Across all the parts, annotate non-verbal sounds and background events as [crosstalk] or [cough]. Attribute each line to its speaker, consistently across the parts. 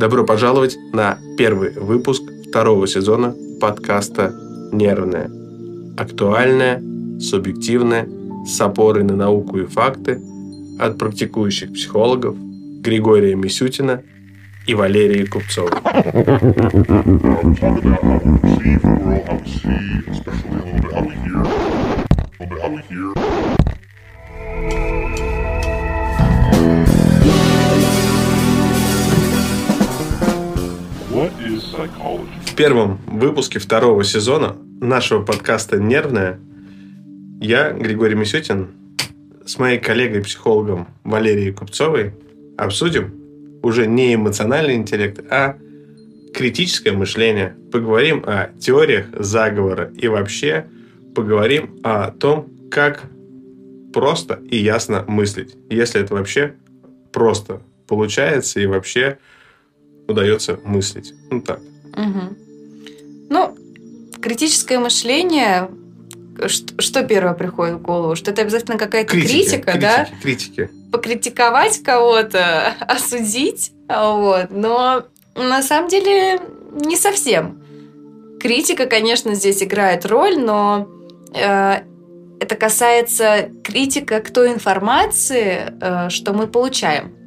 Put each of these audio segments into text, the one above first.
Speaker 1: Добро пожаловать на первый выпуск второго сезона подкаста «Нервное». Актуальное, субъективное, с опорой на науку и факты от практикующих психологов Григория Мисютина и Валерии Купцовой. В первом выпуске второго сезона нашего подкаста «Нервное» я, Григорий Мисютин, с моей коллегой-психологом Валерией Купцовой обсудим уже не эмоциональный интеллект, а критическое мышление. Поговорим о теориях заговора и вообще поговорим о том, как просто и ясно мыслить. Если это вообще просто получается и вообще удается мыслить. Ну так.
Speaker 2: Угу. Ну, критическое мышление, что, что первое приходит в голову? Что это обязательно какая-то критика, критика, критики, да?
Speaker 1: Критики.
Speaker 2: Покритиковать кого-то, [laughs] осудить, вот. Но на самом деле не совсем. Критика, конечно, здесь играет роль, но э, это касается критика к той информации, э, что мы получаем.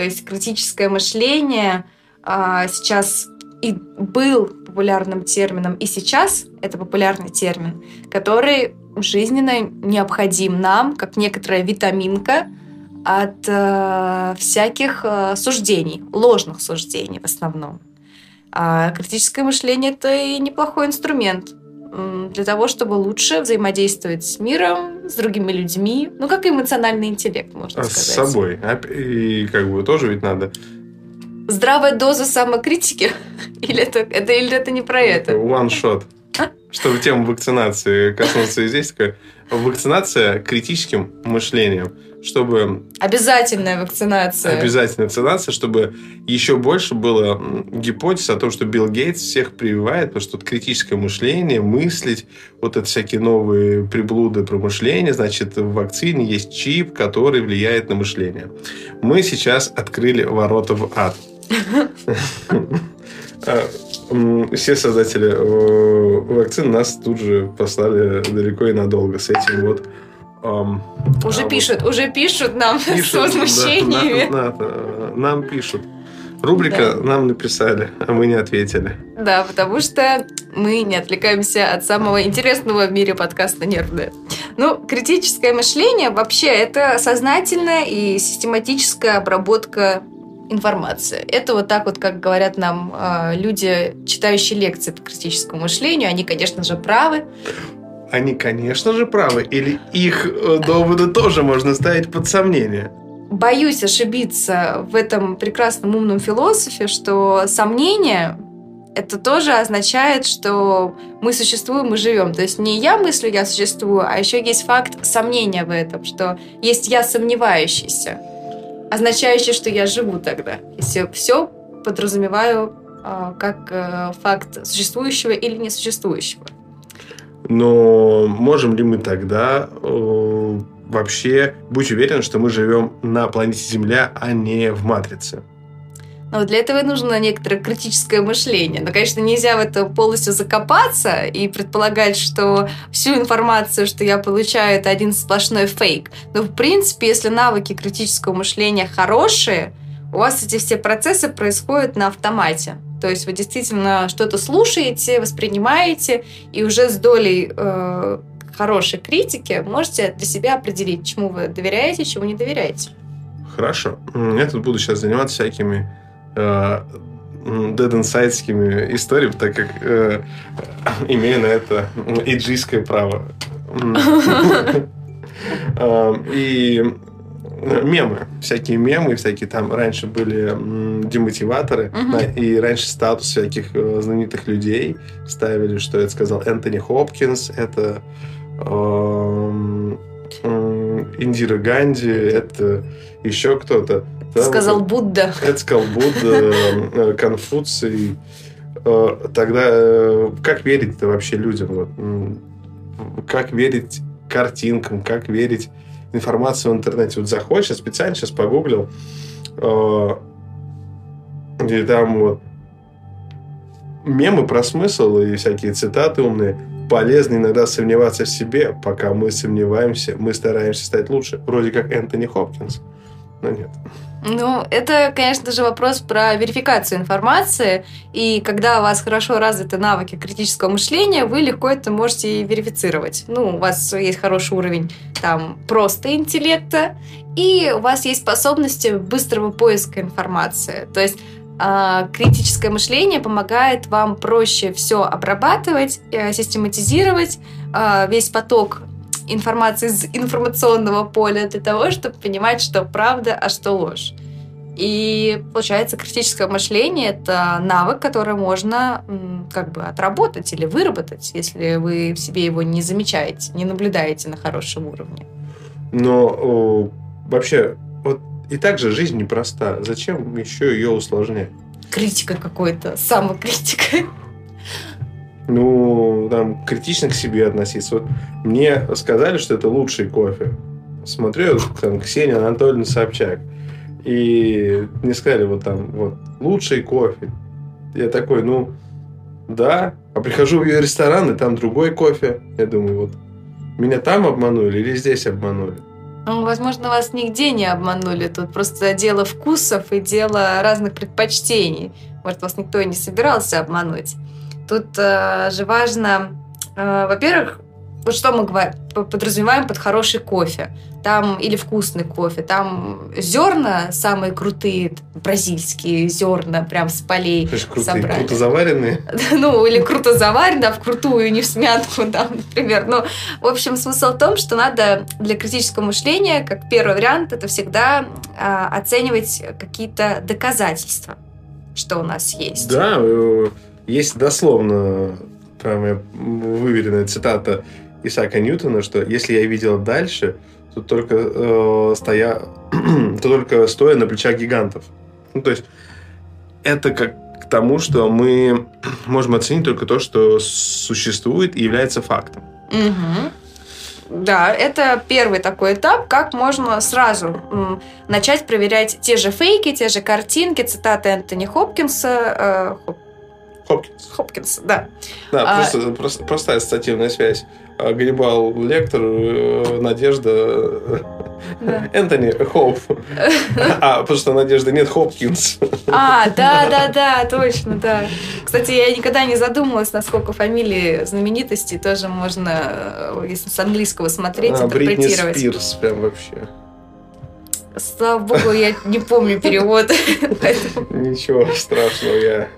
Speaker 2: То есть критическое мышление э, сейчас и был популярным термином, и сейчас это популярный термин, который жизненно необходим нам, как некоторая витаминка от э, всяких э, суждений, ложных суждений в основном. А критическое мышление это и неплохой инструмент для того, чтобы лучше взаимодействовать с миром, с другими людьми, ну как эмоциональный интеллект, можно сказать.
Speaker 1: С собой. И как бы тоже ведь надо
Speaker 2: здравая доза самокритики? [laughs] Или это, это, или это не про это?
Speaker 1: One shot. [laughs] Чтобы тему вакцинации коснуться и здесь такая вакцинация критическим мышлением чтобы...
Speaker 2: Обязательная вакцинация.
Speaker 1: Обязательная вакцинация, чтобы еще больше было гипотез о том, что Билл Гейтс всех прививает, потому что тут критическое мышление, мыслить, вот это всякие новые приблуды про мышление, значит, в вакцине есть чип, который влияет на мышление. Мы сейчас открыли ворота в ад. [laughs] Все создатели э, вакцин нас тут же послали далеко и надолго с этим вот
Speaker 2: Um, уже а, пишут, вот, уже пишут нам [laughs] пишут, с возмущениями.
Speaker 1: Да, да, да, нам пишут. Рубрика да. нам написали, а мы не ответили.
Speaker 2: Да, потому что мы не отвлекаемся от самого интересного в мире подкаста «Нервное». Ну, критическое мышление вообще это сознательная и систематическая обработка информации. Это вот так вот, как говорят нам э, люди, читающие лекции по критическому мышлению, они, конечно же, правы
Speaker 1: они, конечно же, правы. Или их э, доводы тоже можно ставить под сомнение?
Speaker 2: Боюсь ошибиться в этом прекрасном умном философе, что сомнение это тоже означает, что мы существуем и живем. То есть не я мыслю, я существую, а еще есть факт сомнения в этом, что есть я сомневающийся, означающий, что я живу тогда. Если все подразумеваю э, как э, факт существующего или несуществующего.
Speaker 1: Но можем ли мы тогда э, вообще быть уверены, что мы живем на планете Земля, а не в матрице?
Speaker 2: Но для этого нужно некоторое критическое мышление. Но, конечно, нельзя в это полностью закопаться и предполагать, что всю информацию, что я получаю, это один сплошной фейк. Но, в принципе, если навыки критического мышления хорошие, у вас эти все процессы происходят на автомате. То есть вы действительно что-то слушаете, воспринимаете, и уже с долей э, хорошей критики можете для себя определить, чему вы доверяете, чему не доверяете.
Speaker 1: Хорошо. Я тут буду сейчас заниматься всякими э, dead инсайдскими историями, так как э, имею на это иджийское право. [laughs] Э, и мемы, всякие мемы, всякие там раньше были демотиваторы, угу. и раньше статус всяких э, знаменитых людей ставили, что это сказал Энтони Хопкинс, это э, э, Индира Ганди, это еще кто-то.
Speaker 2: Да, сказал вот, Будда.
Speaker 1: Это сказал Будда, э, Конфуций. Э, тогда как верить-то вообще людям? Как верить картинкам, как верить информацию в интернете. Вот заходишь, я специально сейчас погуглил. Э, И там вот мемы про смысл и всякие цитаты умные. Полезно иногда сомневаться в себе. Пока мы сомневаемся, мы стараемся стать лучше. Вроде как Энтони Хопкинс. Но нет.
Speaker 2: Ну, это, конечно же, вопрос про верификацию информации. И когда у вас хорошо развиты навыки критического мышления, вы легко это можете верифицировать. Ну, у вас есть хороший уровень там просто интеллекта, и у вас есть способности быстрого поиска информации. То есть а, критическое мышление помогает вам проще все обрабатывать, э, систематизировать а, весь поток информации из информационного поля для того, чтобы понимать, что правда, а что ложь. И получается, критическое мышление – это навык, который можно как бы отработать или выработать, если вы в себе его не замечаете, не наблюдаете на хорошем уровне.
Speaker 1: Но о, вообще, вот и так же жизнь непроста. Зачем еще ее усложнять?
Speaker 2: Критика какой-то, самокритика.
Speaker 1: Ну, там, критично к себе относиться. Вот мне сказали, что это лучший кофе. Смотрю, там, Ксения Анатольевна Собчак. И мне сказали, вот там, вот, лучший кофе. Я такой, ну, да. А прихожу в ее ресторан, и там другой кофе. Я думаю, вот, меня там обманули или здесь обманули?
Speaker 2: Ну, возможно, вас нигде не обманули. Тут просто дело вкусов и дело разных предпочтений. Может, вас никто и не собирался обмануть. Тут э, же важно, э, во-первых, вот что мы подразумеваем под хороший кофе. Там или вкусный кофе. Там зерна самые крутые, бразильские зерна, прям с полей
Speaker 1: крутые, собрали. Круто заваренные? [laughs]
Speaker 2: ну, или круто заваренные, да, в крутую, не в смятку, [laughs] там, например. Ну, в общем, смысл в том, что надо для критического мышления, как первый вариант, это всегда а, оценивать какие-то доказательства, что у нас есть.
Speaker 1: Да, э, есть дословно прям выверенная цитата Исаака Ньютона, что если я видел дальше, то только, э, стоя, [clears throat] то только стоя на плечах гигантов. Ну, то есть это как к тому, что мы [clears throat] можем оценить только то, что существует и является фактом.
Speaker 2: Да, это первый такой этап, как можно сразу м, начать проверять те же фейки, те же картинки, цитаты Энтони Хопкинса. Э,
Speaker 1: Хопкинс.
Speaker 2: Хопкинс, да.
Speaker 1: Да, а, просто, просто, простая ассоциативная связь. А, Ганнибал Лектор, э, Надежда, да. [laughs] Энтони Хоуп. А, потому что Надежды нет, Хопкинс. [laughs]
Speaker 2: А, да, да, да, точно, да. Кстати, я никогда не задумывалась, насколько фамилии знаменитостей тоже можно, э, если с английского смотреть, а, интерпретировать.
Speaker 1: Бритни Спирс прям вообще.
Speaker 2: Слава богу, я не помню перевод. [laughs]
Speaker 1: Ничего страшного, я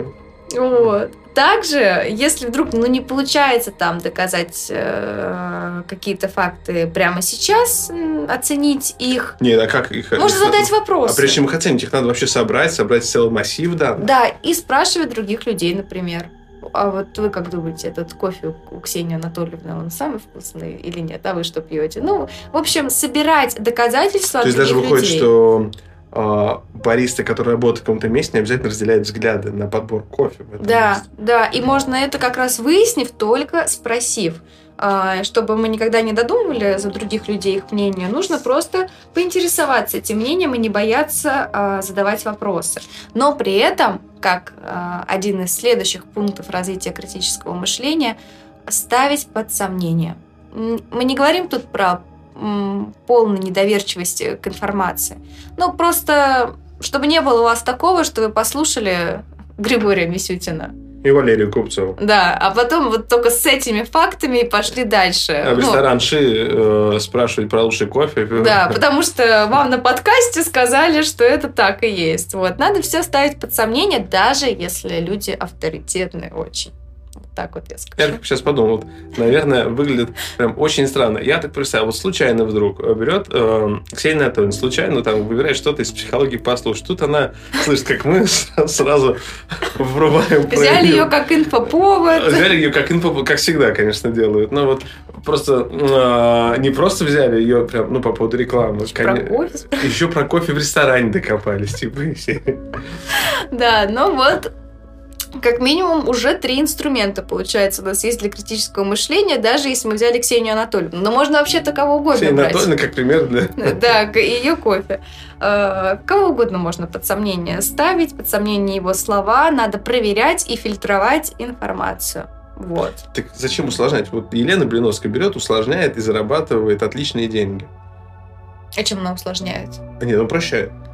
Speaker 2: вот. Также, если вдруг ну, не получается там доказать э, какие-то факты прямо сейчас, оценить их.
Speaker 1: Нет, а как их?
Speaker 2: Можно задать вопрос.
Speaker 1: А прежде чем их оценить, их надо вообще собрать, собрать целый массив, да?
Speaker 2: Да, и спрашивать других людей, например. А вот вы как думаете, этот кофе у Ксении Анатольевны, он самый вкусный или нет? А вы что пьете? Ну, в общем, собирать доказательства
Speaker 1: То есть даже выходит, людей. что баристы, которые работают в каком-то месте, не обязательно разделяют взгляды на подбор кофе.
Speaker 2: да, месте. да, и можно это как раз выяснив, только спросив. А, чтобы мы никогда не додумывали за других людей их мнение, нужно просто поинтересоваться этим мнением и не бояться а, задавать вопросы. Но при этом, как один из следующих пунктов развития критического мышления, ставить под сомнение. Мы не говорим тут про полной недоверчивости к информации. Ну, просто, чтобы не было у вас такого, что вы послушали Григория Мисютина.
Speaker 1: И Валерию Купцеву.
Speaker 2: Да, а потом вот только с этими фактами и пошли дальше.
Speaker 1: А в ну, ресторан Ши э, спрашивать про лучший кофе. [laughs]
Speaker 2: Да, потому что вам на подкасте сказали, что это так и есть. Вот, надо все ставить под сомнение, даже если люди авторитетные очень так вот я скажу.
Speaker 1: Я сейчас подумал, вот, наверное, выглядит прям очень странно. Я так представил, вот случайно вдруг берет э, Ксения Анатольевна, случайно там выбирает что-то из психологии послушать. Тут она слышит, как мы сразу врубаем.
Speaker 2: Взяли ее как инфоповод.
Speaker 1: Взяли ее как инфоповод, как всегда, конечно, делают. Но вот просто э, не просто взяли ее прям, ну, по поводу рекламы.
Speaker 2: Про кофе?
Speaker 1: Еще про кофе в ресторане докопались, типа,
Speaker 2: Да, ну вот как минимум уже три инструмента, получается, у нас есть для критического мышления, даже если мы взяли Ксению Анатольевну. Но можно вообще-то кого угодно
Speaker 1: Ксения
Speaker 2: брать.
Speaker 1: Анатольевна, как пример для...
Speaker 2: Да, [laughs] ее кофе. Э, Кого угодно можно под сомнение ставить, под сомнение его слова. Надо проверять и фильтровать информацию. Вот.
Speaker 1: Так зачем усложнять? Вот Елена Блиновская берет, усложняет и зарабатывает отличные деньги.
Speaker 2: А чем она усложняет?
Speaker 1: А нет, ну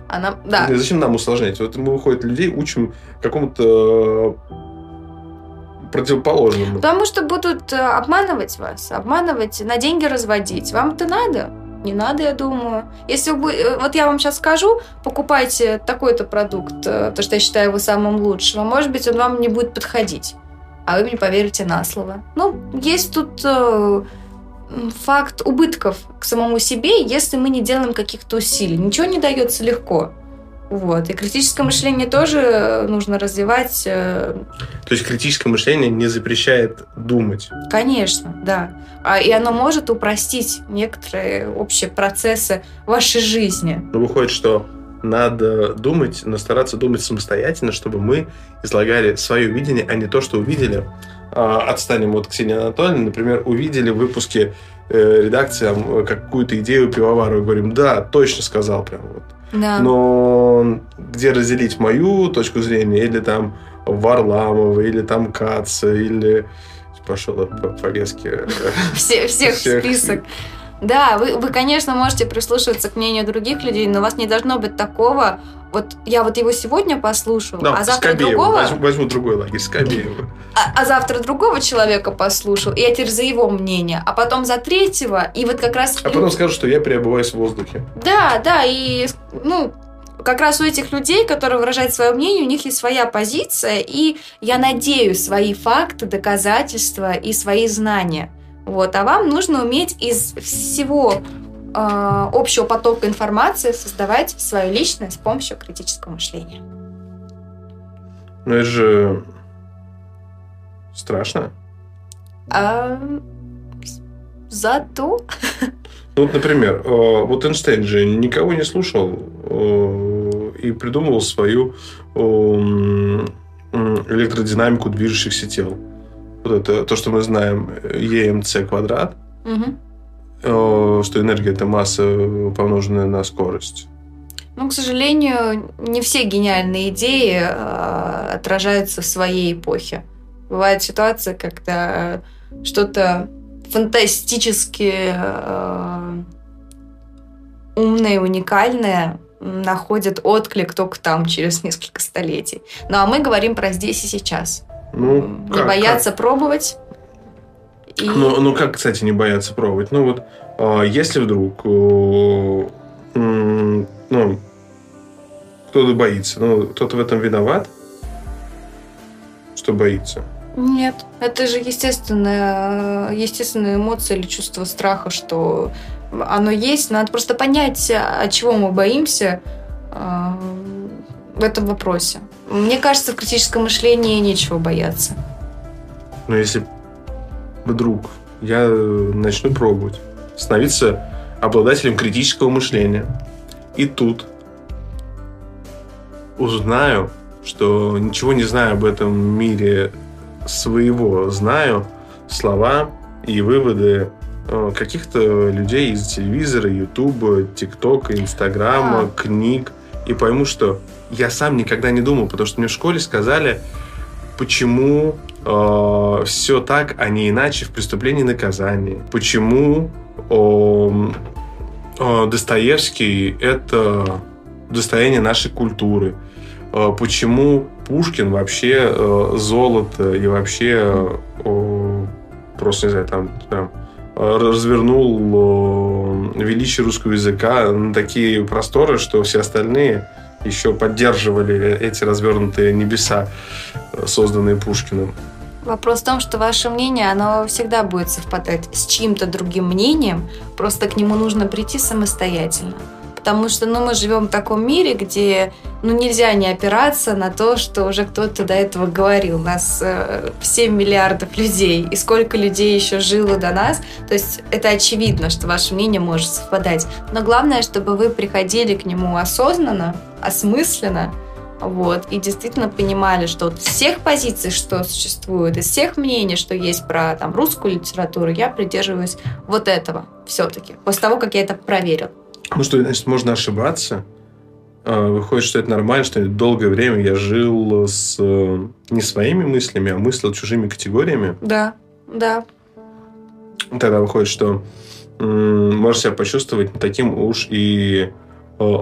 Speaker 1: прощает.
Speaker 2: Она, да,
Speaker 1: Зачем нам усложнять? Вот мы, выходит, людей учим какому-то э, противоположному.
Speaker 2: Потому что будут э, обманывать вас, обманывать, на деньги разводить. Вам это надо? Не надо, я думаю. Если вы, э, вот я вам сейчас скажу, покупайте такой-то продукт, потому что я считаю его самым лучшим, а может быть, он вам не будет подходить, а вы мне поверите на слово. Ну, есть тут факт убытков к самому себе, если мы не делаем каких-то усилий. Ничего не дается легко. Вот. И критическое мышление тоже э, нужно развивать э,
Speaker 1: То есть критическое мышление не запрещает думать.
Speaker 2: Конечно, да. А, и оно может упростить некоторые общие процессы вашей жизни.
Speaker 1: Но выходит, что надо думать, но стараться думать самостоятельно, чтобы мы излагали свое видение, а не то, что увидели. А, Отстанем от Ксении Анатольевны, например, увидели в выпуске э, редакции какую-то идею пивовару и говорим, да, точно сказал прям вот.
Speaker 2: Да.
Speaker 1: Но где разделить мою точку зрения, или там Варламова, или там Каца, или пошел по повестке.
Speaker 2: Все, всех
Speaker 1: всех.
Speaker 2: список. Да, вы, вы, конечно, можете прислушиваться к мнению других людей, но у вас не должно быть такого. Вот я вот его сегодня послушал,
Speaker 1: Да,
Speaker 2: а завтра
Speaker 1: Скобеева.
Speaker 2: другого,
Speaker 1: Возьму, возьму другой лагерь, Скобеева.
Speaker 2: а, а завтра другого человека послушал, и я теперь за его мнение, а потом за третьего, и вот как раз...
Speaker 1: А потом скажут, что я переобуваюсь в воздухе.
Speaker 2: Да, да, и ну, как раз у этих людей, которые выражают свое мнение, у них есть своя позиция, и я надеюсь свои факты, доказательства и свои знания. Вот, а вам нужно уметь из всего э, общего потока информации создавать свое личное с помощью критического мышления.
Speaker 1: Но это же страшно.
Speaker 2: А, зато
Speaker 1: Ну, вот, например, э, вот Эйнштейн же никого не слушал э, и придумывал свою э, м, электродинамику движущихся тел. Вот это то, что мы знаем, ЕМЦ квадрат, э, что энергия – это масса, помноженная на скорость.
Speaker 2: Ну, к сожалению, не все гениальные идеи э, отражаются в своей эпохе. Бывает ситуация, когда что-то фантастически э, умное, уникальное находит отклик только там, через несколько столетий. Ну, а мы говорим про здесь и сейчас.
Speaker 1: Ну,
Speaker 2: не
Speaker 1: как-
Speaker 2: бояться пробовать. И...
Speaker 1: как? Ну, ну, как, кстати, не бояться пробовать? Ну, вот, э, если вдруг, э, ну, кто-то боится, ну, кто-то в этом виноват, что боится.
Speaker 2: Нет, это же естественная, естественная эмоция или чувство страха, что оно есть. Надо просто понять, от чего мы боимся э, в этом вопросе. Мне кажется, в критическом мышлении нечего бояться.
Speaker 1: Но если вдруг я э, начну пробовать становиться обладателем критического мышления, и тут узнаю, что ничего не знаю об этом мире своего, знаю слова и выводы э, каких-то людей из телевизора, ютуба, тиктока, инстаграма,
Speaker 2: А.
Speaker 1: книг, и пойму, что я сам никогда не думал, потому что мне в школе сказали, почему все так, а не иначе в преступлении и наказании. Почему э, э, Достоевский это достояние нашей культуры. Э, почему Пушкин вообще э, золото и вообще э, просто, не знаю, там, там э, развернул э, величие русского языка на такие просторы, что все остальные еще поддерживали эти развернутые небеса, э, созданные Пушкиным.
Speaker 2: Вопрос в том, что ваше мнение, оно всегда будет совпадать с чьим-то другим мнением, просто к нему нужно прийти самостоятельно. Потому что ну, мы живем в таком мире, где ну, нельзя не опираться на то, что уже кто-то до этого говорил. У нас э, 7 миллиардов людей, и сколько людей еще жило до нас. То есть это очевидно, что ваше мнение может совпадать. Но главное, чтобы вы приходили к нему осознанно, осмысленно, вот, и действительно понимали, что вот из всех позиций, что существует, из всех мнений, что есть про там, русскую литературу, я придерживаюсь вот этого все-таки, после того, как я это проверил.
Speaker 1: Ну что, значит, можно ошибаться. А, выходит, что это нормально, что долгое время я жил с э, не своими мыслями, а мыслил чужими категориями.
Speaker 2: Да, да.
Speaker 1: Тогда выходит, что можешь себя почувствовать таким уж и э,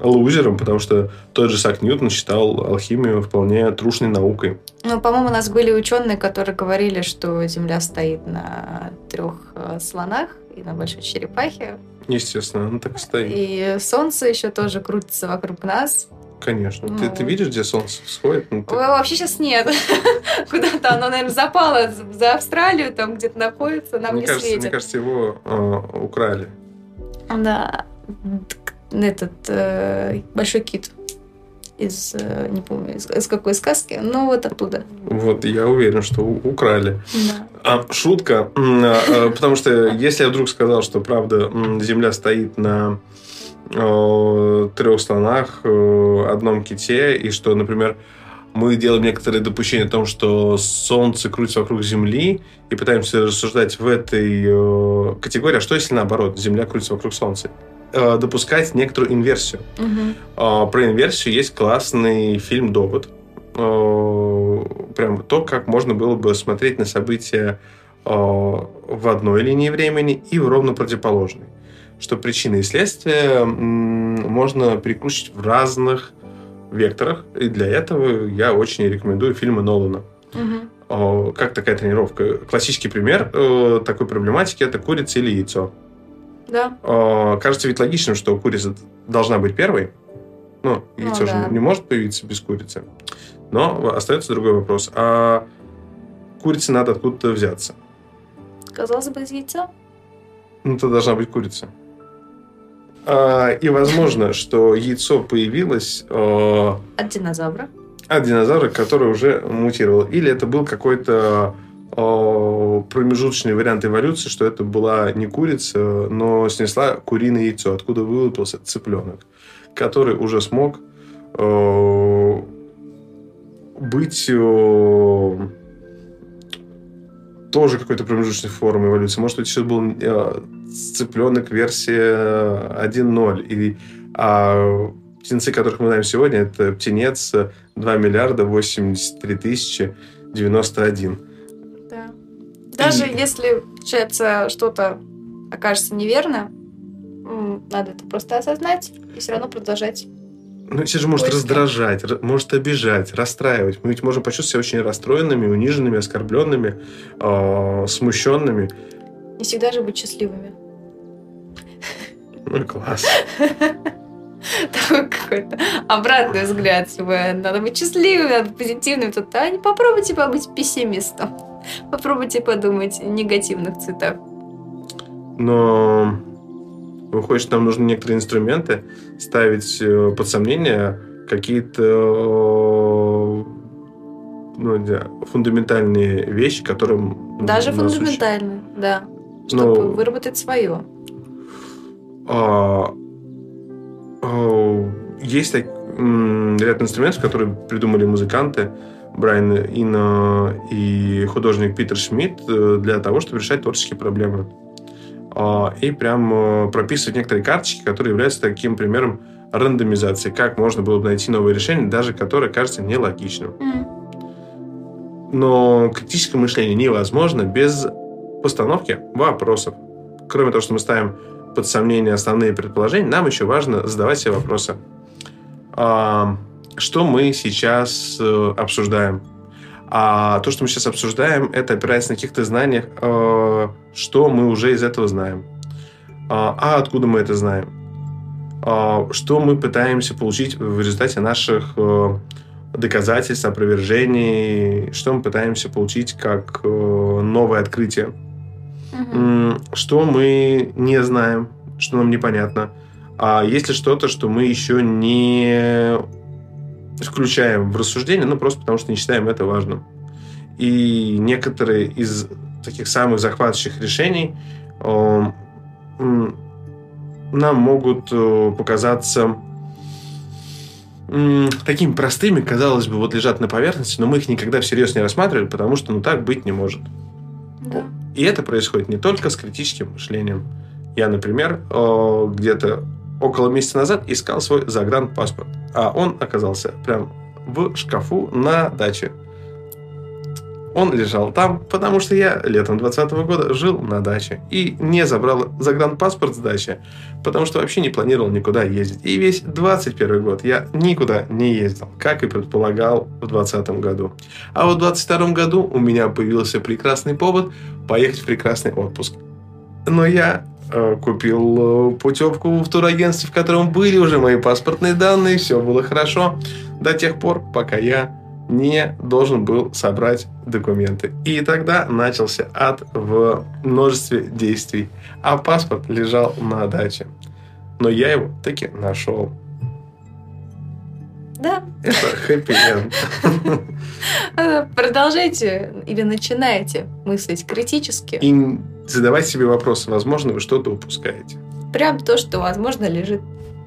Speaker 1: лузером, потому что тот же Сак Ньютон считал алхимию вполне трушной наукой.
Speaker 2: Ну, по-моему, у нас были ученые, которые говорили, что Земля стоит на трех э, слонах и на большой черепахе.
Speaker 1: Естественно, она так и стоит.
Speaker 2: И Солнце еще тоже крутится вокруг нас.
Speaker 1: Конечно. Ну, ты, ты видишь, где солнце всходит? Ну, ты...
Speaker 2: Вообще сейчас нет. [laughs] Куда-то оно, наверное, запало за Австралию, там где-то находится, нам
Speaker 1: мне
Speaker 2: не
Speaker 1: кажется,
Speaker 2: светит.
Speaker 1: Мне кажется, его э, украли.
Speaker 2: Да. Этот э, большой кит из, э, не помню, из, из какой сказки, но вот оттуда.
Speaker 1: Вот, я уверен, что украли.
Speaker 2: Да.
Speaker 1: А, шутка, а, потому что если я вдруг сказал, что правда Земля стоит на трех слонах, одном ките, и что, например, мы делаем некоторые допущения о том, что Солнце крутится вокруг Земли, и пытаемся рассуждать в этой категории. А что если наоборот, Земля крутится вокруг Солнца? Допускать некоторую инверсию.
Speaker 2: Угу.
Speaker 1: Про инверсию есть классный фильм «Довод». Прям то, как можно было бы смотреть на события в одной линии времени и в ровно противоположной что причины и следствия можно прикручивать в разных векторах. И для этого я очень рекомендую фильмы Нолана.
Speaker 2: Угу.
Speaker 1: Как такая тренировка? Классический пример э, такой проблематики – это курица или яйцо.
Speaker 2: Да.
Speaker 1: Кажется ведь логичным, что курица должна быть первой. Ну, яйцо
Speaker 2: ну,
Speaker 1: же
Speaker 2: да.
Speaker 1: не может появиться без курицы. Но остается другой вопрос. А курице надо откуда-то взяться.
Speaker 2: Казалось бы, из яйца.
Speaker 1: Ну, это должна быть курица. А, и возможно, [laughs] что яйцо появилось а,
Speaker 2: От динозавра.
Speaker 1: от динозавра, который уже мутировал. Или это был какой-то а, промежуточный вариант эволюции, что это была не курица, но снесла куриное яйцо, откуда вылупился цыпленок, который уже смог а, быть а, тоже какой-то промежуточной формы эволюции. Может быть, еще был э, цыпленок версия 1.0. И, а птенцы, которых мы знаем сегодня, это птенец 2 миллиарда 83 тысячи 91.
Speaker 2: Да. Даже
Speaker 1: И-
Speaker 2: если, получается, что-то окажется неверно, надо это просто осознать и все равно продолжать.
Speaker 1: Ну, это же может
Speaker 2: Поиски.
Speaker 1: раздражать, может обижать, расстраивать. Мы ведь можем почувствовать себя очень расстроенными, униженными, оскорбленными, э, смущенными.
Speaker 2: Не всегда же быть счастливыми.
Speaker 1: Ну, класс. [laughs]
Speaker 2: Такой какой-то обратный взгляд. Надо быть счастливым, надо быть позитивным. Тут, а не попробуйте побыть пессимистом. Попробуйте подумать в негативных цветах.
Speaker 1: Но выходит, что нам нужны некоторые инструменты ставить э, под сомнение какие-то ну, фундаментальные вещи, которым
Speaker 2: Даже
Speaker 1: нас учат.
Speaker 2: да. Чтобы
Speaker 1: Ну,
Speaker 2: выработать свое.
Speaker 1: А, а, есть так- ряд инструментов, которые придумали музыканты Брайан Инна и художник Питер Шмидт э, для того, чтобы решать творческие проблемы. А, И прям э, прописывать некоторые карточки, которые являются таким примером рандомизации, как можно было бы найти новое решение, даже которое кажется нелогичным.
Speaker 2: М.
Speaker 1: Но критическое мышление невозможно без постановки вопросов. Кроме того, что мы ставим под сомнение основные предположения, нам еще важно задавать себе вопросы. Что мы сейчас э, обсуждаем? А то, что мы сейчас обсуждаем, это опирается на каких-то знаниях, э, что мы уже из этого знаем. А, а откуда мы это знаем? А, что мы пытаемся получить в результате наших э, доказательств, опровержений, что мы пытаемся получить как новое открытие. М, Что мы не знаем, что нам непонятно. А есть ли что-то, что мы еще не включаем в рассуждение, ну, просто потому что не считаем это важным. И некоторые из таких самых захватывающих решений э, м, нам могут э, показаться такими простыми, казалось бы, вот лежат на поверхности, но мы их никогда всерьез не рассматривали, потому что ну так быть не может.
Speaker 2: Да.
Speaker 1: И это происходит не только с критическим мышлением. Я, например, э, где-то около месяца назад искал свой загранпаспорт, а он оказался прям в шкафу на даче. Он лежал там, потому что я летом 2020 года жил на даче и не забрал загранпаспорт с дачи, потому что вообще не планировал никуда ездить. И весь 21 год я никуда не ездил, как и предполагал в 2020 году. А вот в 2022 году у меня появился прекрасный повод поехать в прекрасный отпуск. Но я купил э, путевку в турагентстве, в котором были уже мои паспортные данные, все было хорошо до тех пор, пока я не должен был собрать документы. И тогда начался ад в множестве действий. А паспорт лежал на даче. Но я его таки нашел.
Speaker 2: Да.
Speaker 1: Это хэппи-энд.
Speaker 2: А, Продолжайте или начинайте мыслить критически.
Speaker 1: И задавать себе вопрос, возможно, вы что-то упускаете.
Speaker 2: Прям то, что, возможно, лежит.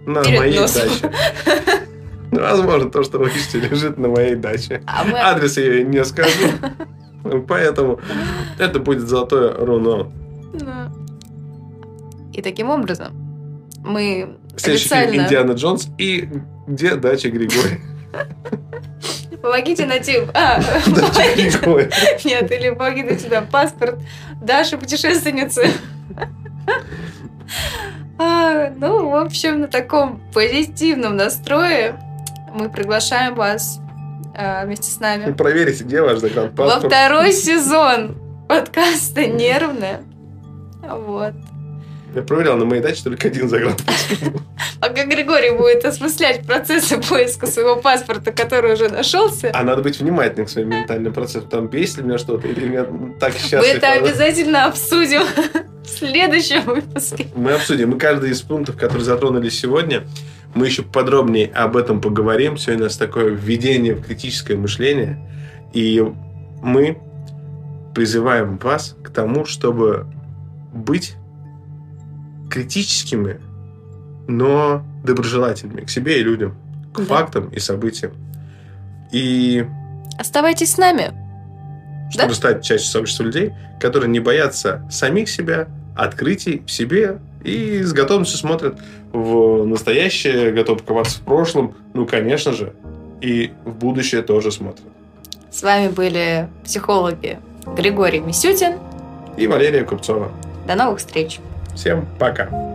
Speaker 1: На
Speaker 2: Перед
Speaker 1: моей
Speaker 2: носом.
Speaker 1: даче. [laughs] Возможно, то, что вы ищете, лежит на моей даче.
Speaker 2: А мы...
Speaker 1: Адрес я не скажу. Поэтому это будет золотое руно.
Speaker 2: Да. И таким образом мы
Speaker 1: Следующий фильм
Speaker 2: официально...
Speaker 1: Индиана Джонс и где дача Григория? [laughs]
Speaker 2: Помогите найти... А. [laughs] Нет, или помогите найти да, паспорт Даши путешественницы. [laughs] А, ну, в общем, на таком позитивном настрое мы приглашаем вас а, вместе с нами
Speaker 1: Проверите, где ваш
Speaker 2: во
Speaker 1: загранпаспорт.
Speaker 2: второй сезон подкаста «Нервная». Вот.
Speaker 1: Я проверял, на моей даче только один загранпаспорт.
Speaker 2: А как Григорий будет осмыслять процессы поиска своего паспорта, который уже нашелся,
Speaker 1: А надо быть внимательным к своим ментальным процессам. Там бесит ли меня что-то, или меня так счастлив.
Speaker 2: мы это обязательно обсудим в следующем выпуске.
Speaker 1: Мы обсудим. Мы каждый из пунктов, которые затронули сегодня, мы еще подробнее об этом поговорим. Сегодня у нас такое введение в критическое мышление. И мы призываем вас к тому, чтобы быть критическими, но доброжелательными к себе и людям, к
Speaker 2: Да.
Speaker 1: фактам и событиям. И
Speaker 2: Оставайтесь с нами.
Speaker 1: чтобы
Speaker 2: Да.
Speaker 1: стать частью сообщества людей, которые не боятся самих себя, открытий в себе и с готовностью смотрят в настоящее, готовы коваться в прошлом, ну, конечно же, и в будущее тоже смотрят.
Speaker 2: С вами были психологи Григорий Мисютин.
Speaker 1: И Валерия Купцова.
Speaker 2: До новых встреч.
Speaker 1: Всем пока!